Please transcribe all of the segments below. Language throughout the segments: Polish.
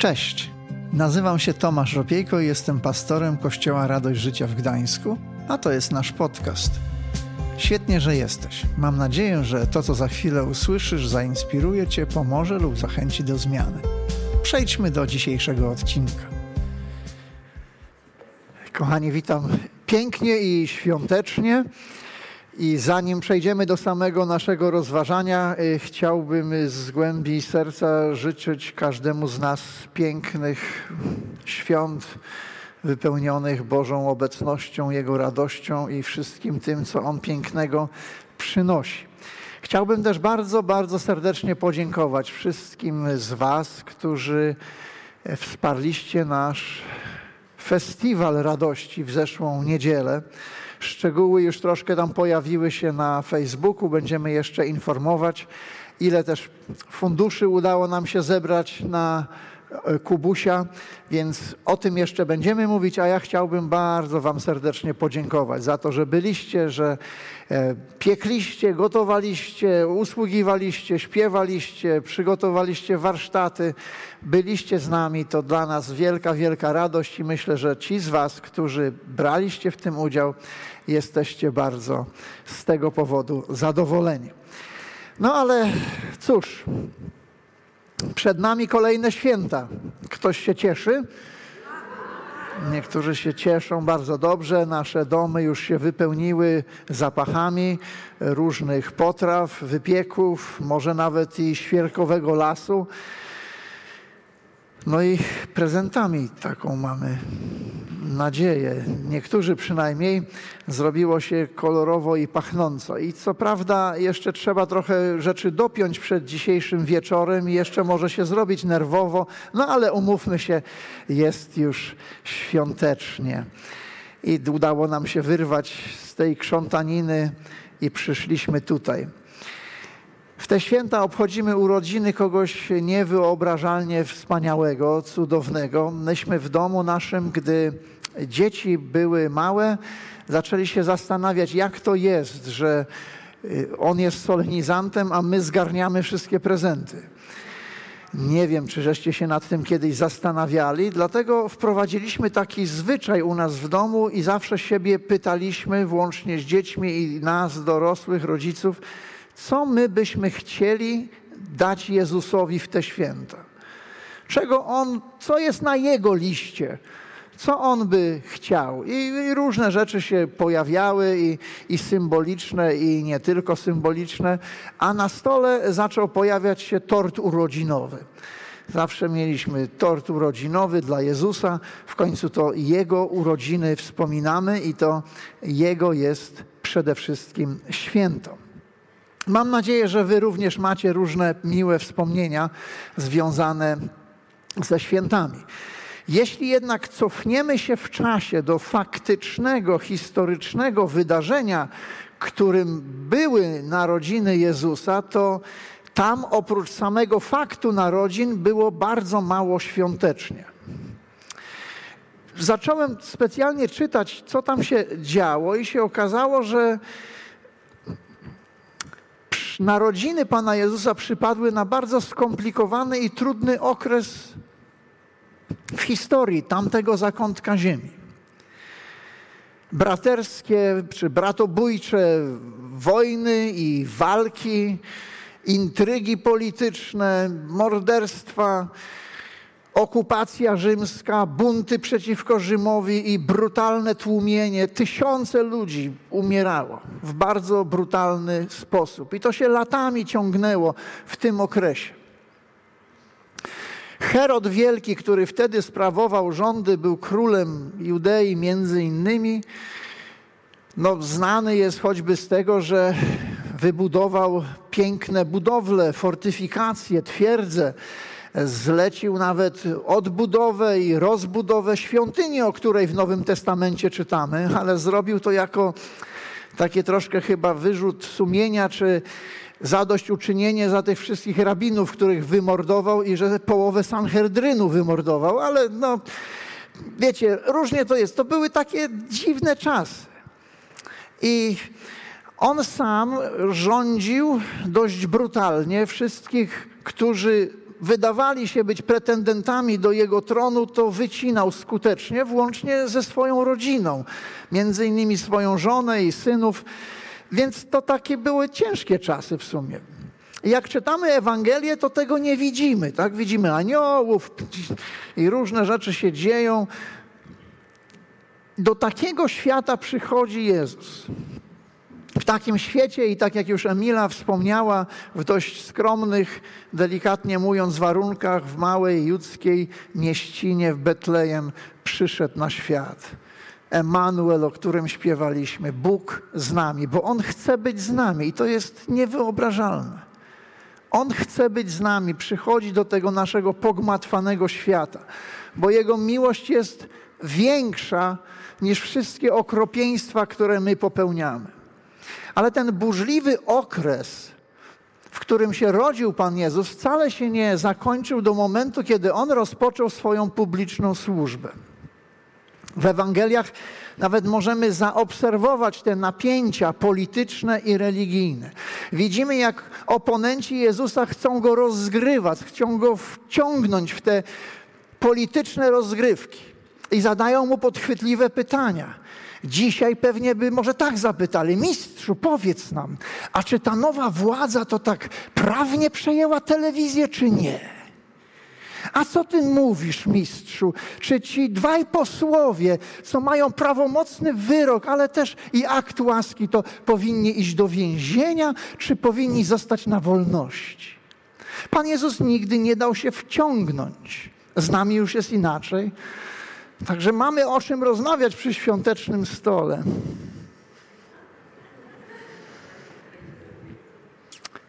Cześć, nazywam się Tomasz Ropiejko i jestem pastorem Kościoła Radość Życia w Gdańsku, a to jest nasz podcast. Świetnie, że jesteś. Mam nadzieję, że to, co za chwilę usłyszysz, zainspiruje Cię, pomoże lub zachęci do zmiany. Przejdźmy do dzisiejszego odcinka. Kochani, witam pięknie i świątecznie. I zanim przejdziemy do samego naszego rozważania, y, chciałbym z głębi serca życzyć każdemu z nas pięknych świąt wypełnionych Bożą obecnością, Jego radością i wszystkim tym, co On pięknego przynosi. Chciałbym też bardzo, bardzo serdecznie podziękować wszystkim z Was, którzy wsparliście nasz festiwal radości w zeszłą niedzielę. Szczegóły już troszkę tam pojawiły się na Facebooku. Będziemy jeszcze informować, ile też funduszy udało nam się zebrać na Kubusia, więc o tym jeszcze będziemy mówić, a ja chciałbym bardzo Wam serdecznie podziękować za to, że byliście, że e, piekliście, gotowaliście, usługiwaliście, śpiewaliście, przygotowaliście warsztaty, byliście z nami. To dla nas wielka, wielka radość i myślę, że ci z Was, którzy braliście w tym udział, jesteście bardzo z tego powodu zadowoleni. No ale cóż, przed nami kolejne święta. Ktoś się cieszy? Niektórzy się cieszą bardzo dobrze. Nasze domy już się wypełniły zapachami różnych potraw, wypieków, może nawet i świerkowego lasu. No i prezentami taką mamy nadzieję. Niektórzy przynajmniej zrobiło się kolorowo i pachnąco. I co prawda jeszcze trzeba trochę rzeczy dopiąć przed dzisiejszym wieczorem i jeszcze może się zrobić nerwowo, no ale umówmy się, jest już świątecznie. I udało nam się wyrwać z tej krzątaniny i przyszliśmy tutaj. W te święta obchodzimy urodziny kogoś niewyobrażalnie wspaniałego, cudownego. Myśmy w domu naszym, gdy dzieci były małe, zaczęli się zastanawiać, jak to jest, że y, on jest solenizantem, a my zgarniamy wszystkie prezenty. Nie wiem, czy żeście się nad tym kiedyś zastanawiali, dlatego wprowadziliśmy taki zwyczaj u nas w domu i zawsze siebie pytaliśmy, włącznie z dziećmi i nas, dorosłych, rodziców, co my byśmy chcieli dać Jezusowi w te święta. Czego On, co jest na Jego liście, co On by chciał. I, i różne rzeczy się pojawiały, i, i symboliczne, i nie tylko symboliczne, a na stole zaczął pojawiać się tort urodzinowy. Zawsze mieliśmy tort urodzinowy dla Jezusa. W końcu to Jego urodziny wspominamy i to Jego jest przede wszystkim święto. Mam nadzieję, że Wy również macie różne miłe wspomnienia związane ze świętami. Jeśli jednak cofniemy się w czasie do faktycznego, historycznego wydarzenia, którym były narodziny Jezusa, to tam oprócz samego faktu narodzin było bardzo mało świątecznie. Zacząłem specjalnie czytać, co tam się działo, i się okazało, że narodziny Pana Jezusa przypadły na bardzo skomplikowany i trudny okres w historii tamtego zakątka ziemi. Braterskie czy bratobójcze wojny i walki, intrygi polityczne, morderstwa, okupacja rzymska, bunty przeciwko Rzymowi i brutalne tłumienie. Tysiące ludzi umierało w bardzo brutalny sposób. I to się latami ciągnęło w tym okresie. Herod Wielki, który wtedy sprawował rządy, był królem Judei między innymi. No, znany jest choćby z tego, że wybudował piękne budowle, fortyfikacje, twierdze zlecił nawet odbudowę i rozbudowę świątyni, o której w Nowym Testamencie czytamy, ale zrobił to jako takie troszkę chyba wyrzut sumienia, czy zadośćuczynienie za tych wszystkich rabinów, których wymordował i że połowę Sanhedrynu wymordował, ale no, wiecie, różnie to jest. To były takie dziwne czasy. I on sam rządził dość brutalnie wszystkich, którzy wydawali się być pretendentami do jego tronu, to wycinał skutecznie, włącznie ze swoją rodziną, między innymi swoją żonę i synów. Więc to takie były ciężkie czasy w sumie. Jak czytamy Ewangelię, to tego nie widzimy. Tak? Widzimy aniołów i różne rzeczy się dzieją. Do takiego świata przychodzi Jezus. Takim świecie i tak jak już Emila wspomniała, w dość skromnych, delikatnie mówiąc, warunkach w małej judzkiej mieścinie w Betlejem przyszedł na świat. Emanuel, o którym śpiewaliśmy, Bóg z nami, bo On chce być z nami i to jest niewyobrażalne. On chce być z nami, przychodzi do tego naszego pogmatwanego świata, bo Jego miłość jest większa niż wszystkie okropieństwa, które my popełniamy. Ale ten burzliwy okres, w którym się rodził Pan Jezus, wcale się nie zakończył do momentu, kiedy On rozpoczął swoją publiczną służbę. W Ewangeliach nawet możemy zaobserwować te napięcia polityczne i religijne. Widzimy, jak oponenci Jezusa chcą go rozgrywać, chcą go wciągnąć w te polityczne rozgrywki i zadają mu podchwytliwe pytania. Dzisiaj pewnie by może tak zapytali: Mistrzu, powiedz nam, a czy ta nowa władza to tak prawnie przejęła telewizję, czy nie? A co ty mówisz, mistrzu? Czy ci dwaj posłowie, co mają prawomocny wyrok, ale też i akt łaski, to powinni iść do więzienia, czy powinni zostać na wolności? Pan Jezus nigdy nie dał się wciągnąć. Z nami już jest inaczej. Także mamy o czym rozmawiać przy świątecznym stole.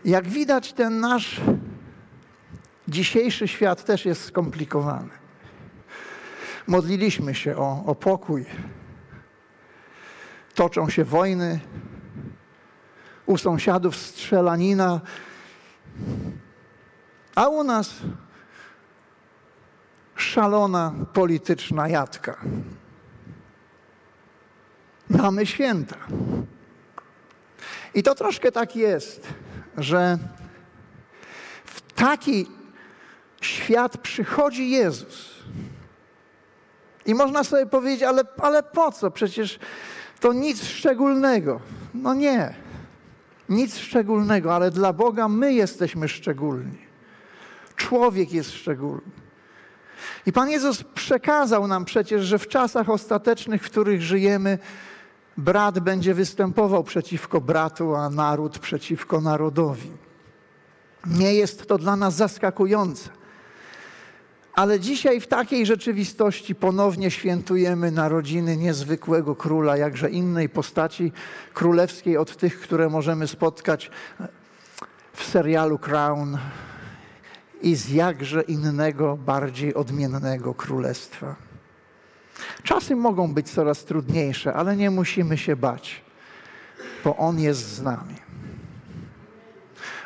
Jak widać, ten nasz Dzisiejszy świat też jest skomplikowany. Modliliśmy się o, o pokój. Toczą się wojny. U sąsiadów strzelanina. A u nas szalona polityczna jadka. Mamy święta. I to troszkę tak jest, że w taki świat przychodzi Jezus. I można sobie powiedzieć, ale, ale po co? Przecież to nic szczególnego. No nie, nic szczególnego, ale dla Boga my jesteśmy szczególni. Człowiek jest szczególny. I Pan Jezus przekazał nam przecież, że w czasach ostatecznych, w których żyjemy, brat będzie występował przeciwko bratu, a naród przeciwko narodowi. Nie jest to dla nas zaskakujące. Ale dzisiaj w takiej rzeczywistości ponownie świętujemy narodziny niezwykłego króla, jakże innej postaci królewskiej od tych, które możemy spotkać w serialu Crown i z jakże innego, bardziej odmiennego królestwa. Czasy mogą być coraz trudniejsze, ale nie musimy się bać, bo On jest z nami.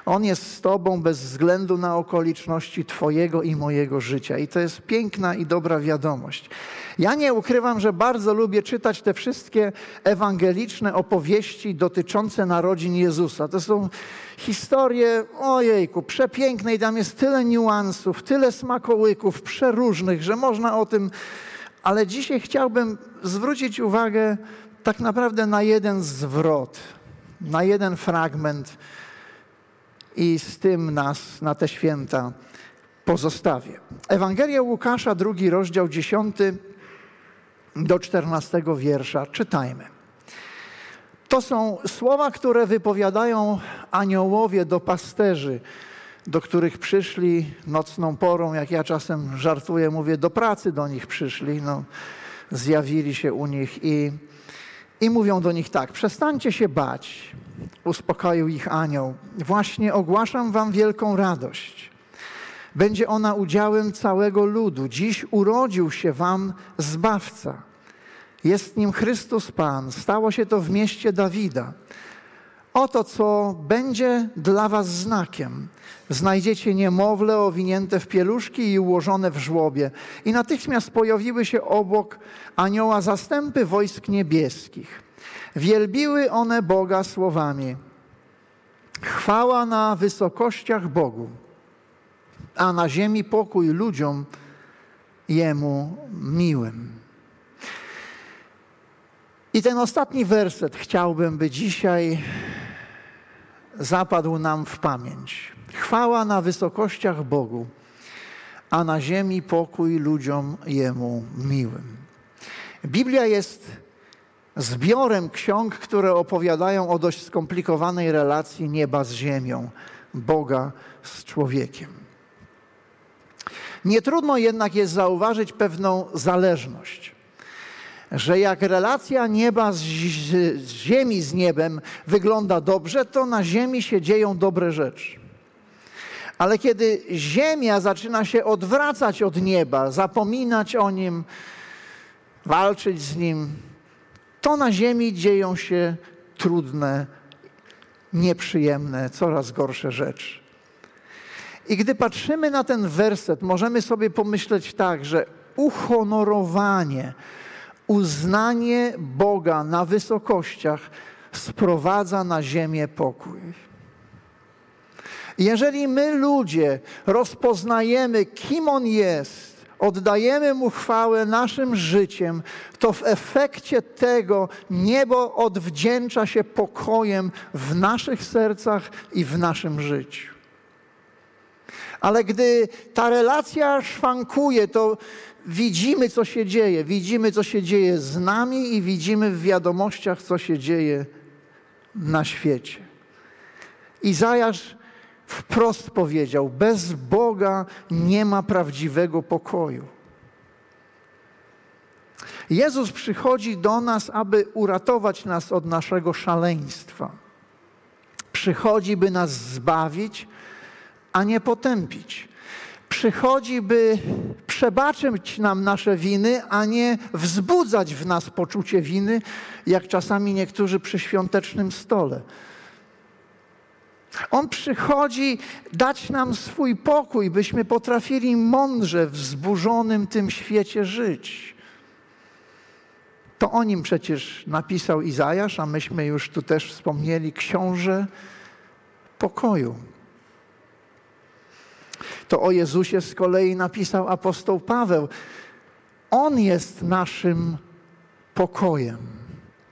On jest z Tobą bez względu na okoliczności Twojego i mojego życia. I to jest piękna i dobra wiadomość. Ja nie ukrywam, że bardzo lubię czytać te wszystkie ewangeliczne opowieści dotyczące narodzin Jezusa. To są historie, ojejku, przepiękne i tam jest tyle niuansów, tyle smakołyków przeróżnych, że można o tym. Ale dzisiaj chciałbym zwrócić uwagę tak naprawdę na jeden zwrot, na jeden fragment i z tym nas na te święta pozostawię. Ewangelia Łukasza, drugi rozdział, dziesiąty do czternastego wiersza. Czytajmy. To są słowa, które wypowiadają aniołowie do pasterzy, do których przyszli nocną porą, jak ja czasem żartuję, mówię, do pracy do nich przyszli, no, zjawili się u nich i, i mówią do nich tak, przestańcie się bać, uspokoił ich anioł. Właśnie ogłaszam wam wielką radość. Będzie ona udziałem całego ludu. Dziś urodził się wam Zbawca. Jest nim Chrystus Pan. Stało się to w mieście Dawida. Oto, co będzie dla was znakiem. Znajdziecie niemowlę owinięte w pieluszki i ułożone w żłobie. I natychmiast pojawiły się obok anioła zastępy wojsk niebieskich. Wielbiły one Boga słowami: Chwała na wysokościach Bogu, a na ziemi pokój ludziom Jemu miłym. I ten ostatni werset chciałbym, by dzisiaj zapadł nam w pamięć. Chwała na wysokościach Bogu, a na ziemi pokój ludziom Jemu miłym. Biblia jest zbiorem ksiąg, które opowiadają o dość skomplikowanej relacji nieba z ziemią, Boga z człowiekiem. Nie trudno jednak jest zauważyć pewną zależność, że jak relacja nieba z, z ziemi z niebem wygląda dobrze, to na ziemi się dzieją dobre rzeczy. Ale kiedy ziemia zaczyna się odwracać od nieba, zapominać o nim, walczyć z nim, to na ziemi dzieją się trudne, nieprzyjemne, coraz gorsze rzeczy. I gdy patrzymy na ten werset, możemy sobie pomyśleć tak, że uhonorowanie, uznanie Boga na wysokościach sprowadza na ziemię pokój. Jeżeli my ludzie rozpoznajemy, kim On jest, oddajemy Mu chwałę naszym życiem, to w efekcie tego niebo odwdzięcza się pokojem w naszych sercach i w naszym życiu. Ale gdy ta relacja szwankuje, to widzimy, co się dzieje. Widzimy, co się dzieje z nami i widzimy w wiadomościach, co się dzieje na świecie. Izajasz wprost powiedział: Bez Boga nie ma prawdziwego pokoju. Jezus przychodzi do nas, aby uratować nas od naszego szaleństwa. Przychodzi, by nas zbawić, a nie potępić. Przychodzi, by przebaczyć nam nasze winy, a nie wzbudzać w nas poczucie winy, jak czasami niektórzy przy świątecznym stole. On przychodzi dać nam swój pokój, byśmy potrafili mądrze w zburzonym tym świecie żyć. To o nim przecież napisał Izajasz, a myśmy już tu też wspomnieli, książę pokoju. To o Jezusie z kolei napisał apostoł Paweł. On jest naszym pokojem.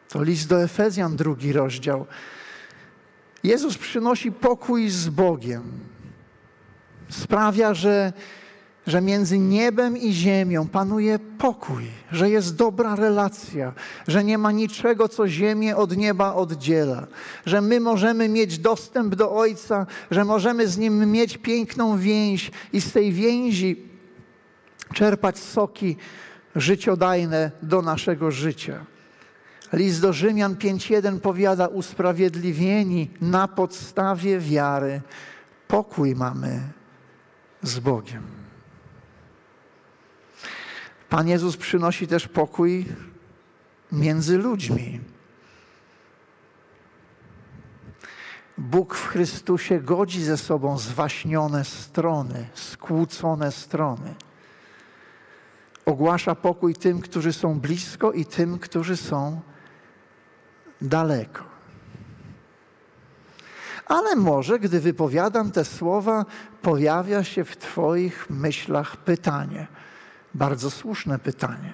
To list do Efezjan, drugi rozdział. Jezus przynosi pokój z Bogiem. Sprawia, że, że między niebem i ziemią panuje pokój, że jest dobra relacja, że nie ma niczego, co ziemię od nieba oddziela, że my możemy mieć dostęp do Ojca, że możemy z Nim mieć piękną więź i z tej więzi czerpać soki życiodajne do naszego życia. List do Rzymian 5.1 powiada, usprawiedliwieni na podstawie wiary, pokój mamy z Bogiem. Pan Jezus przynosi też pokój między ludźmi. Bóg w Chrystusie godzi ze sobą zwaśnione strony, skłócone strony. Ogłasza pokój tym, którzy są blisko i tym, którzy są daleko. Ale może, gdy wypowiadam te słowa, pojawia się w Twoich myślach pytanie, bardzo słuszne pytanie.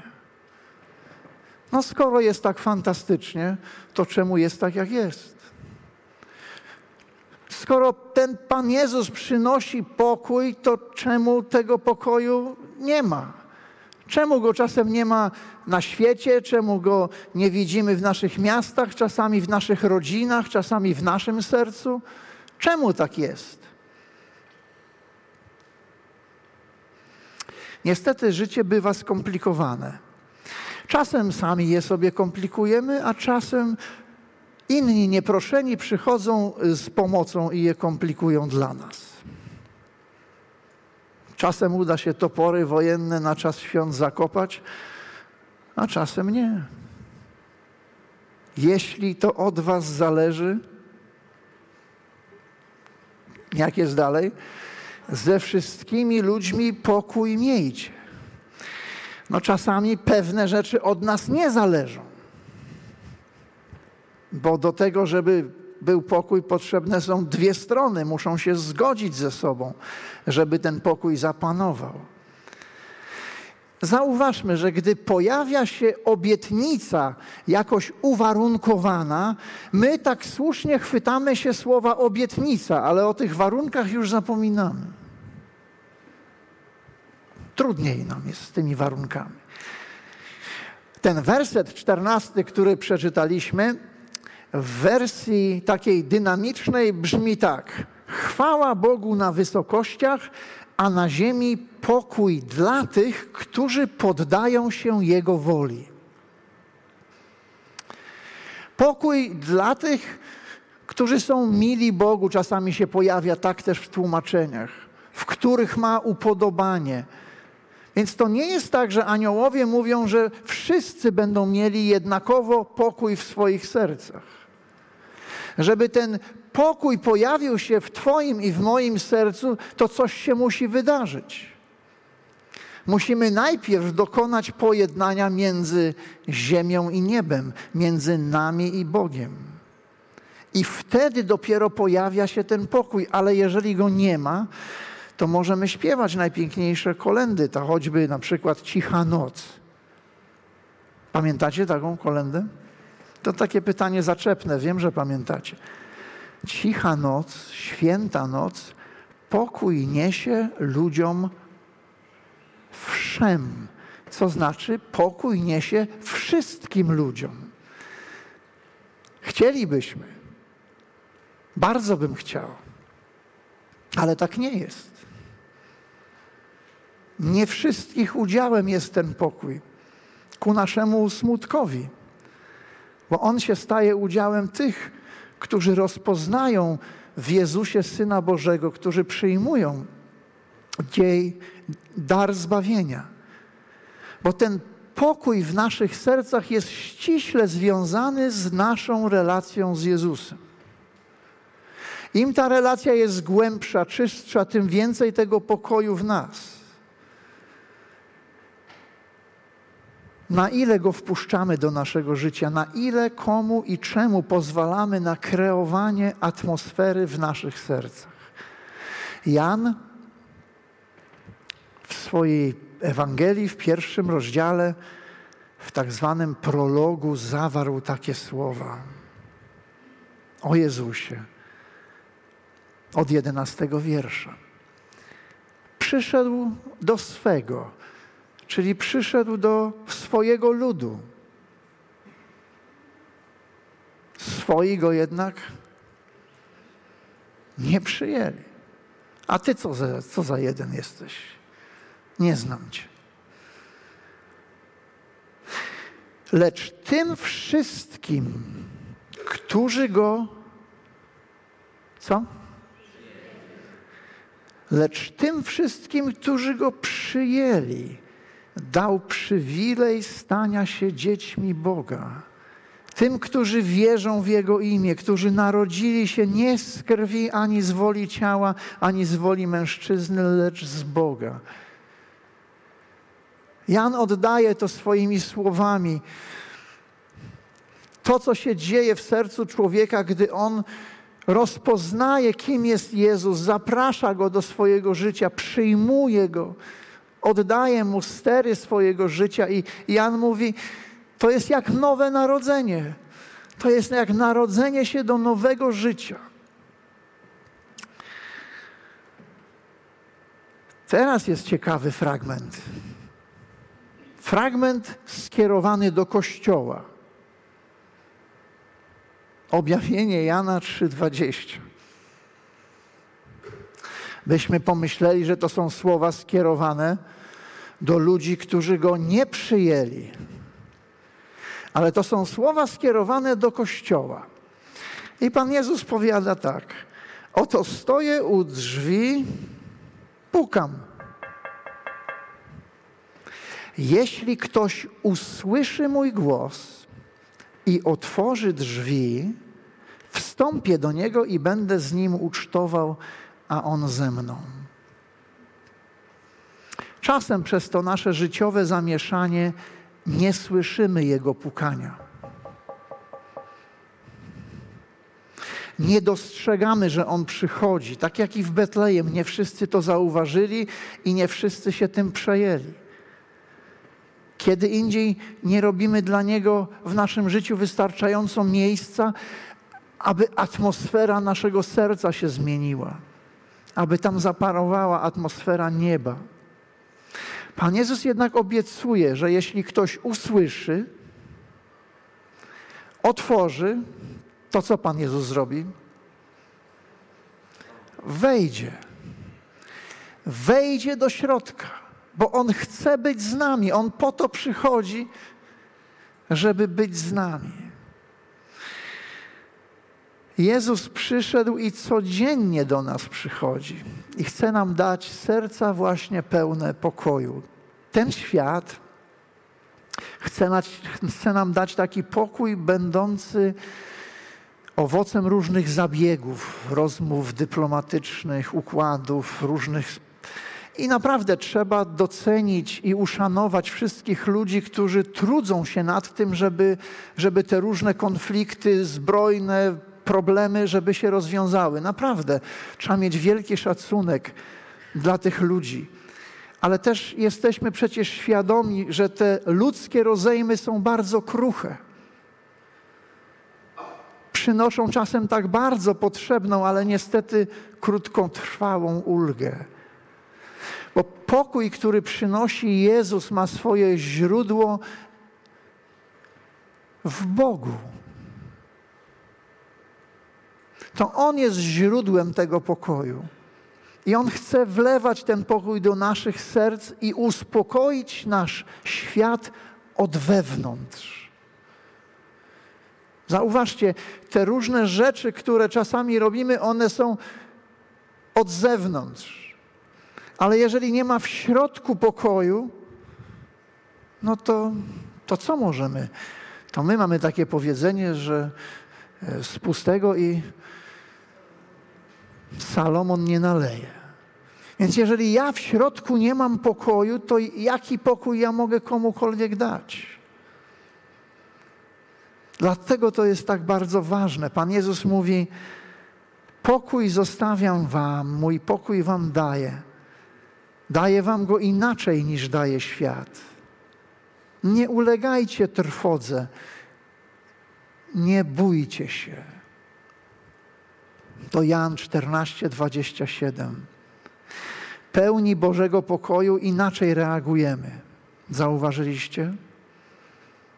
No, skoro jest tak fantastycznie, to czemu jest tak, jak jest? Skoro ten Pan Jezus przynosi pokój, to czemu tego pokoju nie ma? Czemu go czasem nie ma na świecie, czemu go nie widzimy w naszych miastach, czasami w naszych rodzinach, czasami w naszym sercu? Czemu tak jest? Niestety życie bywa skomplikowane. Czasem sami je sobie komplikujemy, a czasem inni nieproszeni przychodzą z pomocą i je komplikują dla nas. Czasem uda się topory wojenne na czas świąt zakopać, a czasem nie. Jeśli to od Was zależy, jak jest dalej? Ze wszystkimi ludźmi pokój miejcie. No czasami pewne rzeczy od nas nie zależą. Bo do tego, żeby był pokój, potrzebne są dwie strony, muszą się zgodzić ze sobą, żeby ten pokój zapanował. Zauważmy, że gdy pojawia się obietnica jakoś uwarunkowana, my tak słusznie chwytamy się słowa obietnica, ale o tych warunkach już zapominamy. Trudniej nam jest z tymi warunkami. Ten werset czternasty, który przeczytaliśmy, w wersji takiej dynamicznej brzmi tak: Chwała Bogu na wysokościach, a na ziemi pokój dla tych, którzy poddają się Jego woli. Pokój dla tych, którzy są mili Bogu, czasami się pojawia tak też w tłumaczeniach, w których ma upodobanie. Więc to nie jest tak, że aniołowie mówią, że wszyscy będą mieli jednakowo pokój w swoich sercach. Żeby ten pokój pojawił się w Twoim i w moim sercu, to coś się musi wydarzyć. Musimy najpierw dokonać pojednania między ziemią i niebem, między nami i Bogiem. I wtedy dopiero pojawia się ten pokój, ale jeżeli go nie ma, to możemy śpiewać najpiękniejsze kolendy, ta choćby na przykład Cicha Noc. Pamiętacie taką kolendę? To takie pytanie zaczepne, wiem, że pamiętacie. Cicha noc, święta noc, pokój niesie ludziom wszem, co znaczy pokój niesie wszystkim ludziom. Chcielibyśmy, bardzo bym chciał, ale tak nie jest. Nie wszystkich udziałem jest ten pokój, ku naszemu smutkowi, bo on się staje udziałem tych, którzy rozpoznają w Jezusie Syna Bożego, którzy przyjmują dziej, dar zbawienia. Bo ten pokój w naszych sercach jest ściśle związany z naszą relacją z Jezusem. Im ta relacja jest głębsza, czystsza, tym więcej tego pokoju w nas. Na ile go wpuszczamy do naszego życia, na ile komu i czemu pozwalamy na kreowanie atmosfery w naszych sercach. Jan w swojej Ewangelii, w pierwszym rozdziale, w tak zwanym prologu, zawarł takie słowa o Jezusie od jedenastego wiersza. Przyszedł do swego czyli przyszedł do swojego ludu. Swoi go jednak nie przyjęli. A ty co za, co za jeden jesteś? Nie znam cię. Lecz tym wszystkim, którzy go co? Lecz tym wszystkim, którzy go przyjęli, dał przywilej stania się dziećmi Boga. Tym, którzy wierzą w Jego imię, którzy narodzili się nie z krwi ani z woli ciała, ani z woli mężczyzny, lecz z Boga. Jan oddaje to swoimi słowami. To, co się dzieje w sercu człowieka, gdy on rozpoznaje, kim jest Jezus, zaprasza go do swojego życia, przyjmuje go oddaje mu stery swojego życia i Jan mówi, to jest jak nowe narodzenie. To jest jak narodzenie się do nowego życia. Teraz jest ciekawy fragment. Fragment skierowany do Kościoła. Objawienie Jana 3:20 byśmy pomyśleli, że to są słowa skierowane do ludzi, którzy go nie przyjęli. Ale to są słowa skierowane do Kościoła. I Pan Jezus powiada tak: Oto stoję u drzwi, pukam. Jeśli ktoś usłyszy mój głos i otworzy drzwi, wstąpię do niego i będę z nim ucztował a On ze mną. Czasem przez to nasze życiowe zamieszanie nie słyszymy Jego pukania. Nie dostrzegamy, że On przychodzi. Tak jak i w Betlejem, nie wszyscy to zauważyli i nie wszyscy się tym przejęli. Kiedy indziej nie robimy dla Niego w naszym życiu wystarczająco miejsca, aby atmosfera naszego serca się zmieniła, aby tam zaparowała atmosfera nieba. Pan Jezus jednak obiecuje, że jeśli ktoś usłyszy, otworzy, to co Pan Jezus zrobi? Wejdzie. Wejdzie do środka, bo On chce być z nami. On po to przychodzi, żeby być z nami. Jezus przyszedł i codziennie do nas przychodzi i chce nam dać serca właśnie pełne pokoju. Ten świat chce, chce nam dać taki pokój będący owocem różnych zabiegów, rozmów dyplomatycznych, układów, różnych. I naprawdę trzeba docenić i uszanować wszystkich ludzi, którzy trudzą się nad tym, żeby, żeby te różne konflikty zbrojne, problemy, żeby się rozwiązały. Naprawdę trzeba mieć wielki szacunek dla tych ludzi. Ale też jesteśmy przecież świadomi, że te ludzkie rozejmy są bardzo kruche przynoszą czasem tak bardzo potrzebną, ale niestety krótkotrwałą ulgę. Bo pokój, który przynosi Jezus, ma swoje źródło w Bogu. To On jest źródłem tego pokoju. I On chce wlewać ten pokój do naszych serc i uspokoić nasz świat od wewnątrz. Zauważcie, te różne rzeczy, które czasami robimy, one są od zewnątrz. Ale jeżeli nie ma w środku pokoju, no to, to co możemy? To my mamy takie powiedzenie, że e, z pustego i Salomon nie naleje. Więc jeżeli ja w środku nie mam pokoju, to jaki pokój ja mogę komukolwiek dać? Dlatego to jest tak bardzo ważne. Pan Jezus mówi: Pokój zostawiam wam, mój pokój wam daję. Daję wam go inaczej niż daje świat. Nie ulegajcie trwodze, nie bójcie się. To Jan 14, 27. Pełni Bożego pokoju inaczej reagujemy. Zauważyliście?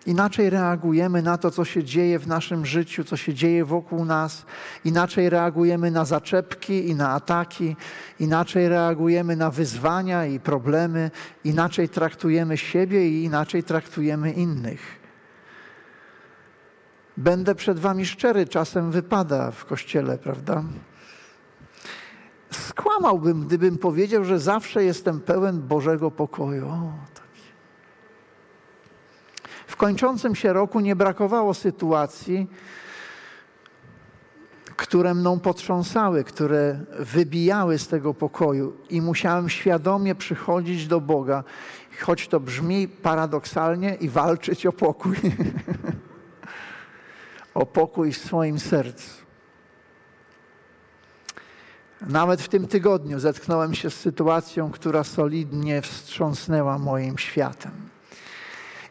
Inaczej reagujemy na to, co się dzieje w naszym życiu, co się dzieje wokół nas. Inaczej reagujemy na zaczepki i na ataki. Inaczej reagujemy na wyzwania i problemy. Inaczej traktujemy siebie i inaczej traktujemy innych. Będę przed Wami szczery, czasem wypada w kościele, prawda? Skłamałbym, gdybym powiedział, że zawsze jestem pełen Bożego pokoju. O, w kończącym się roku nie brakowało sytuacji, które mną potrząsały, które wybijały z tego pokoju i musiałem świadomie przychodzić do Boga, choć to brzmi paradoksalnie, i walczyć o pokój. o pokój w swoim sercu. Nawet w tym tygodniu zetknąłem się z sytuacją, która solidnie wstrząsnęła moim światem.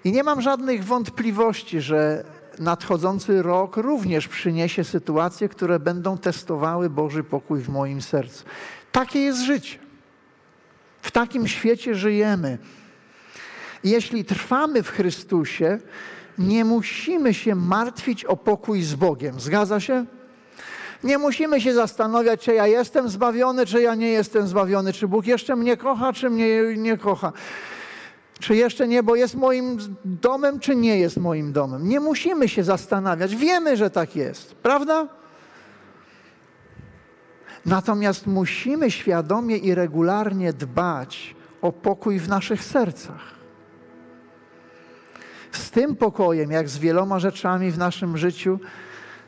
I nie mam żadnych wątpliwości, że nadchodzący rok również przyniesie sytuacje, które będą testowały Boży pokój w moim sercu. Takie jest życie. W takim świecie żyjemy. Jeśli trwamy w Chrystusie, nie musimy się martwić o pokój z Bogiem. Zgadza się? Nie musimy się zastanawiać, czy ja jestem zbawiony, czy ja nie jestem zbawiony, czy Bóg jeszcze mnie kocha, czy mnie nie kocha czy jeszcze niebo jest moim domem, czy nie jest moim domem. Nie musimy się zastanawiać. Wiemy, że tak jest, prawda? Natomiast musimy świadomie i regularnie dbać o pokój w naszych sercach. Z tym pokojem, jak z wieloma rzeczami w naszym życiu,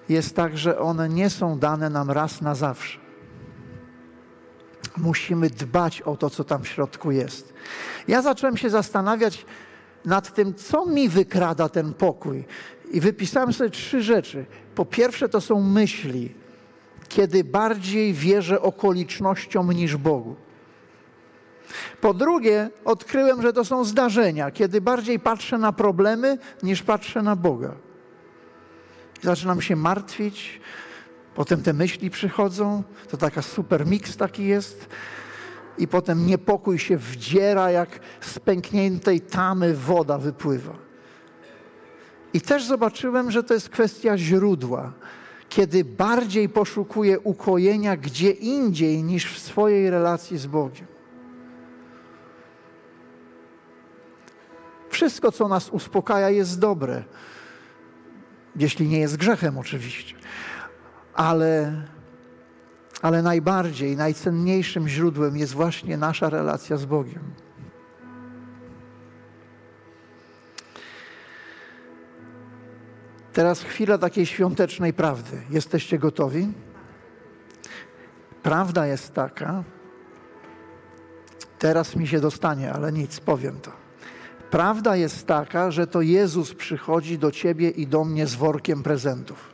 jest tak, że one nie są dane nam raz na zawsze musimy dbać o to, co tam w środku jest. Ja zacząłem się zastanawiać nad tym, co mi wykrada ten pokój. I wypisałem sobie trzy rzeczy. Po pierwsze, to są myśli. kiedy bardziej wierzę okolicznościom niż Bogu. Po drugie, odkryłem, że to są zdarzenia, kiedy bardziej patrzę na problemy niż patrzę na Boga. Zaczynam się martwić, potem te myśli przychodzą, to taka super miks taki jest, i potem niepokój się wdziera, jak z pękniętej tamy woda wypływa. I też zobaczyłem, że to jest kwestia źródła. Kiedy bardziej poszukuję ukojenia gdzie indziej niż w swojej relacji z Bogiem. Wszystko, co nas uspokaja, jest dobre. Jeśli nie jest grzechem, oczywiście. Ale, ale najbardziej, najcenniejszym źródłem jest właśnie nasza relacja z Bogiem. Teraz chwila takiej świątecznej prawdy. Jesteście gotowi? Prawda jest taka, teraz mi się dostanie, ale nic, powiem to. Prawda jest taka, że to Jezus przychodzi do ciebie i do mnie z workiem prezentów.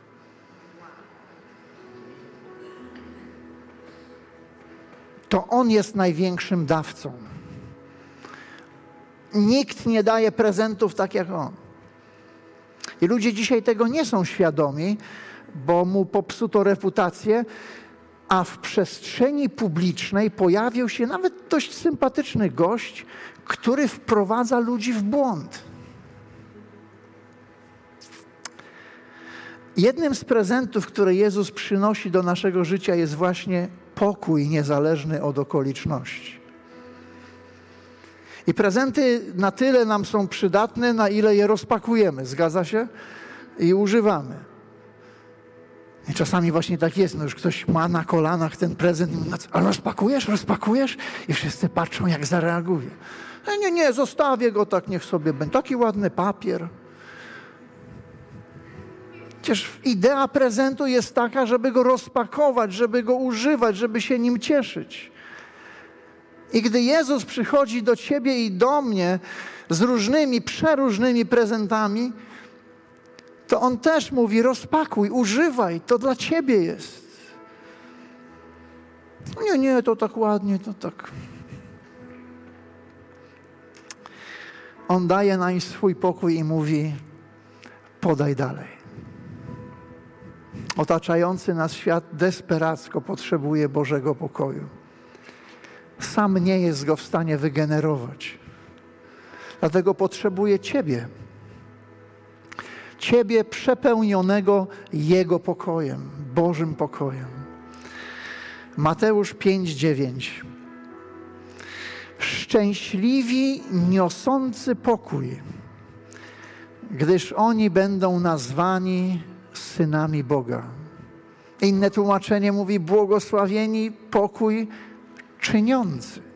To On jest największym dawcą. Nikt nie daje prezentów tak jak On. I ludzie dzisiaj tego nie są świadomi, bo mu popsuto reputację, a w przestrzeni publicznej pojawił się nawet dość sympatyczny gość, który wprowadza ludzi w błąd. Jednym z prezentów, które Jezus przynosi do naszego życia, jest właśnie pokój niezależny od okoliczności. I prezenty na tyle nam są przydatne, na ile je rozpakujemy, zgadza się? I używamy. I czasami właśnie tak jest, no już ktoś ma na kolanach ten prezent no a rozpakujesz, rozpakujesz? I wszyscy patrzą, jak zareaguje. Nie, nie, nie, zostawię go tak, niech sobie będzie. Taki ładny papier. Przecież idea prezentu jest taka, żeby go rozpakować, żeby go używać, żeby się nim cieszyć. I gdy Jezus przychodzi do ciebie i do mnie z różnymi, przeróżnymi prezentami, to On też mówi: rozpakuj, używaj, to dla ciebie jest. Nie, nie, to tak ładnie, to tak. On daje nam swój pokój i mówi: podaj dalej. Otaczający nas świat desperacko potrzebuje Bożego pokoju. Sam nie jest go w stanie wygenerować. Dlatego potrzebuje Ciebie. Ciebie przepełnionego Jego pokojem, Bożym pokojem. Mateusz 5:9. Szczęśliwi niosący pokój, gdyż oni będą nazwani synami Boga. Inne tłumaczenie mówi błogosławieni pokój czyniący.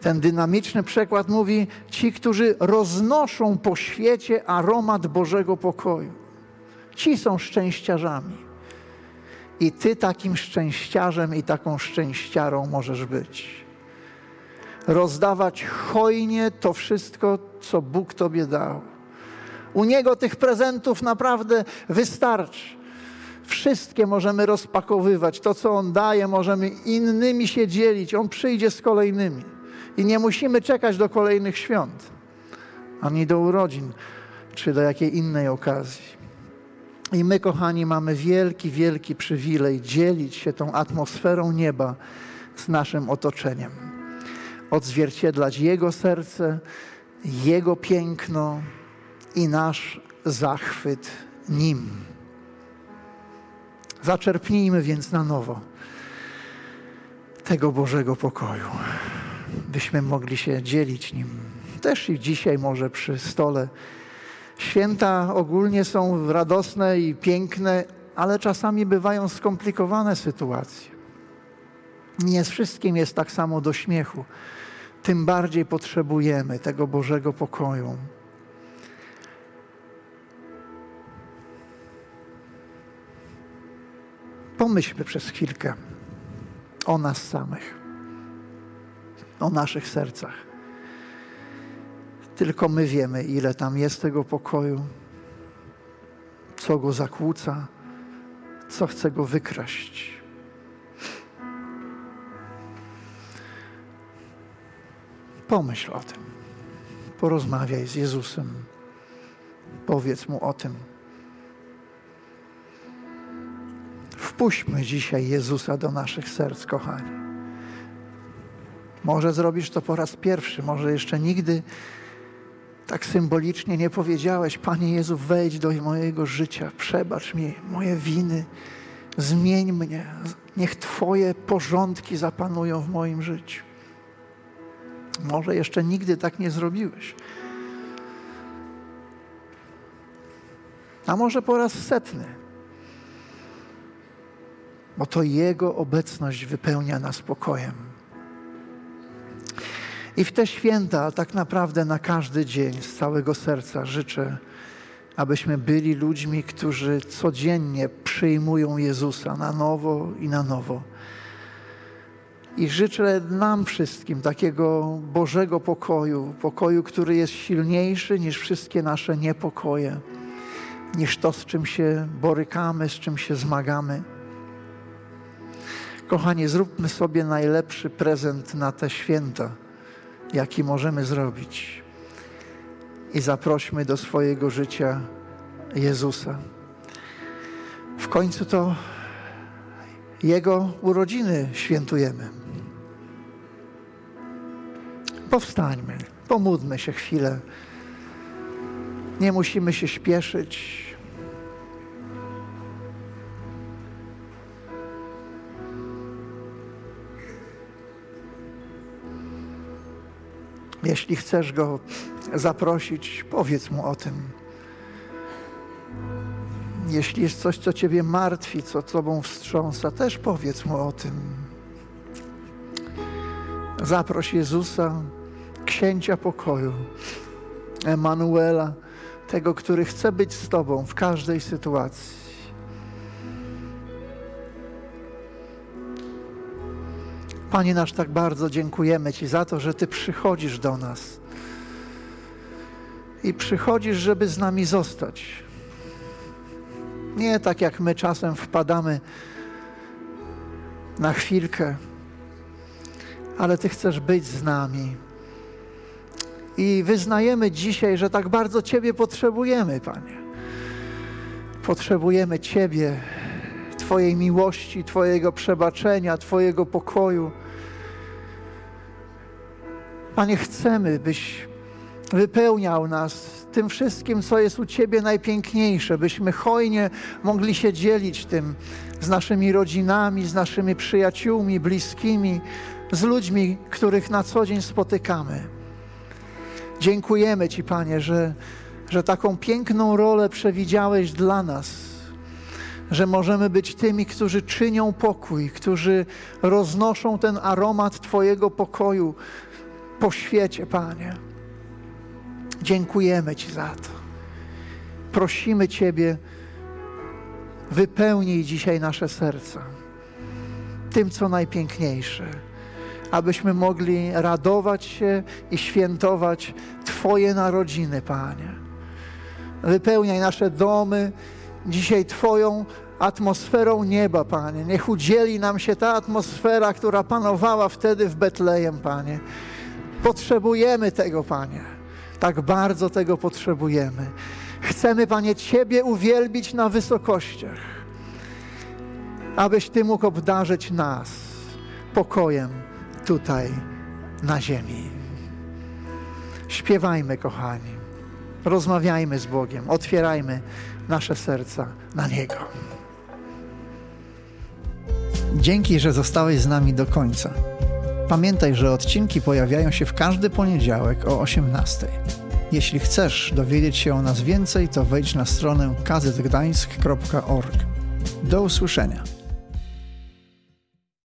Ten dynamiczny przekład mówi ci, którzy roznoszą po świecie aromat Bożego pokoju. Ci są szczęściarzami. I ty takim szczęściarzem i taką szczęściarą możesz być. Rozdawać hojnie to wszystko, co Bóg tobie dał. U Niego tych prezentów naprawdę wystarczy. Wszystkie możemy rozpakowywać. To, co On daje, możemy innymi się dzielić. On przyjdzie z kolejnymi. I nie musimy czekać do kolejnych świąt, ani do urodzin, czy do jakiej innej okazji. I my, kochani, mamy wielki, wielki przywilej dzielić się tą atmosferą nieba z naszym otoczeniem. Odzwierciedlać Jego serce, Jego piękno i nasz zachwyt Nim. Zaczerpnijmy więc na nowo tego Bożego pokoju byśmy mogli się dzielić nim. Też i dzisiaj może przy stole. Święta ogólnie są radosne i piękne, ale czasami bywają skomplikowane sytuacje. Nie z wszystkim jest tak samo do śmiechu. Tym bardziej potrzebujemy tego Bożego pokoju. Pomyślmy przez chwilkę o nas samych o naszych sercach. Tylko my wiemy, ile tam jest tego pokoju, co go zakłóca, co chce go wykraść. Pomyśl o tym. Porozmawiaj z Jezusem. Powiedz mu o tym. Wpuśćmy dzisiaj Jezusa do naszych serc, kochani. Może zrobisz to po raz pierwszy, może jeszcze nigdy tak symbolicznie nie powiedziałeś, Panie Jezu, wejdź do mojego życia, przebacz mi moje winy, zmień mnie, niech Twoje porządki zapanują w moim życiu. Może jeszcze nigdy tak nie zrobiłeś. A może po raz setny. Bo to Jego obecność wypełnia nas spokojem. I w te święta, tak naprawdę na każdy dzień z całego serca życzę, abyśmy byli ludźmi, którzy codziennie przyjmują Jezusa na nowo i na nowo. I życzę nam wszystkim takiego Bożego pokoju, pokoju, który jest silniejszy niż wszystkie nasze niepokoje, niż to, z czym się borykamy, z czym się zmagamy. Kochani, zróbmy sobie najlepszy prezent na te święta jaki możemy zrobić. I zaprośmy do swojego życia Jezusa. W końcu to Jego urodziny świętujemy. Powstańmy, pomódlmy się chwilę. Nie musimy się śpieszyć. Jeśli chcesz go zaprosić, powiedz mu o tym. Jeśli jest coś, co Ciebie martwi, co Tobą wstrząsa, też powiedz mu o tym. Zaproś Jezusa, księcia pokoju, Emanuela, tego, który chce być z Tobą w każdej sytuacji. Panie nasz, tak bardzo dziękujemy Ci za to, że Ty przychodzisz do nas. I przychodzisz, żeby z nami zostać. Nie tak jak my czasem wpadamy na chwilkę, ale Ty chcesz być z nami. I wyznajemy dzisiaj, że tak bardzo Ciebie potrzebujemy, Panie. Potrzebujemy Ciebie, Twojej miłości, Twojego przebaczenia, Twojego pokoju. Panie, chcemy, byś wypełniał nas tym wszystkim, co jest u Ciebie najpiękniejsze, byśmy hojnie mogli się dzielić tym z naszymi rodzinami, z naszymi przyjaciółmi, bliskimi, z ludźmi, których na co dzień spotykamy. Dziękujemy Ci, Panie, że, że taką piękną rolę przewidziałeś dla nas że możemy być tymi, którzy czynią pokój, którzy roznoszą ten aromat Twojego pokoju po świecie, Panie. Dziękujemy Ci za to. Prosimy Ciebie, wypełnij dzisiaj nasze serca tym, co najpiękniejsze, abyśmy mogli radować się i świętować Twoje narodziny, Panie. Wypełniaj nasze domy, dzisiaj Twoją atmosferą nieba, Panie. Niech udzieli nam się ta atmosfera, która panowała wtedy w Betlejem, Panie. Potrzebujemy tego, Panie. Tak bardzo tego potrzebujemy. Chcemy, Panie, Ciebie uwielbić na wysokościach, abyś Ty mógł obdarzyć nas pokojem tutaj na ziemi. Śpiewajmy, kochani. Rozmawiajmy z Bogiem. Otwierajmy nasze serca na Niego. Dzięki, że zostałeś z nami do końca. Pamiętaj, że odcinki pojawiają się w każdy poniedziałek o 18. Jeśli chcesz dowiedzieć się o nas więcej, to wejdź na stronę kazetgdańsk.org. Do usłyszenia.